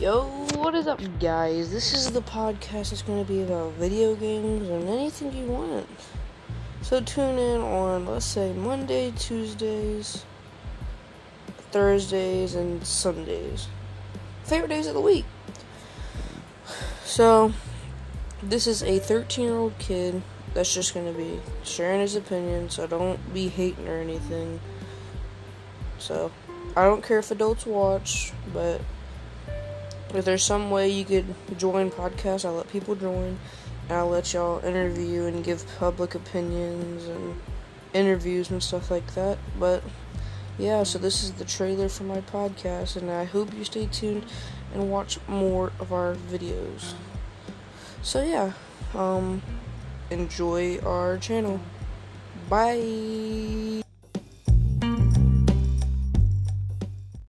Yo, what is up, guys? This is the podcast that's going to be about video games and anything you want. So tune in on, let's say, Monday, Tuesdays, Thursdays, and Sundays. Favorite days of the week. So, this is a 13 year old kid that's just going to be sharing his opinion, so don't be hating or anything. So, I don't care if adults watch, but if there's some way you could join podcasts, I'll let people join. And I'll let y'all interview and give public opinions and interviews and stuff like that. But yeah, so this is the trailer for my podcast, and I hope you stay tuned and watch more of our videos. So yeah, um, enjoy our channel. Bye.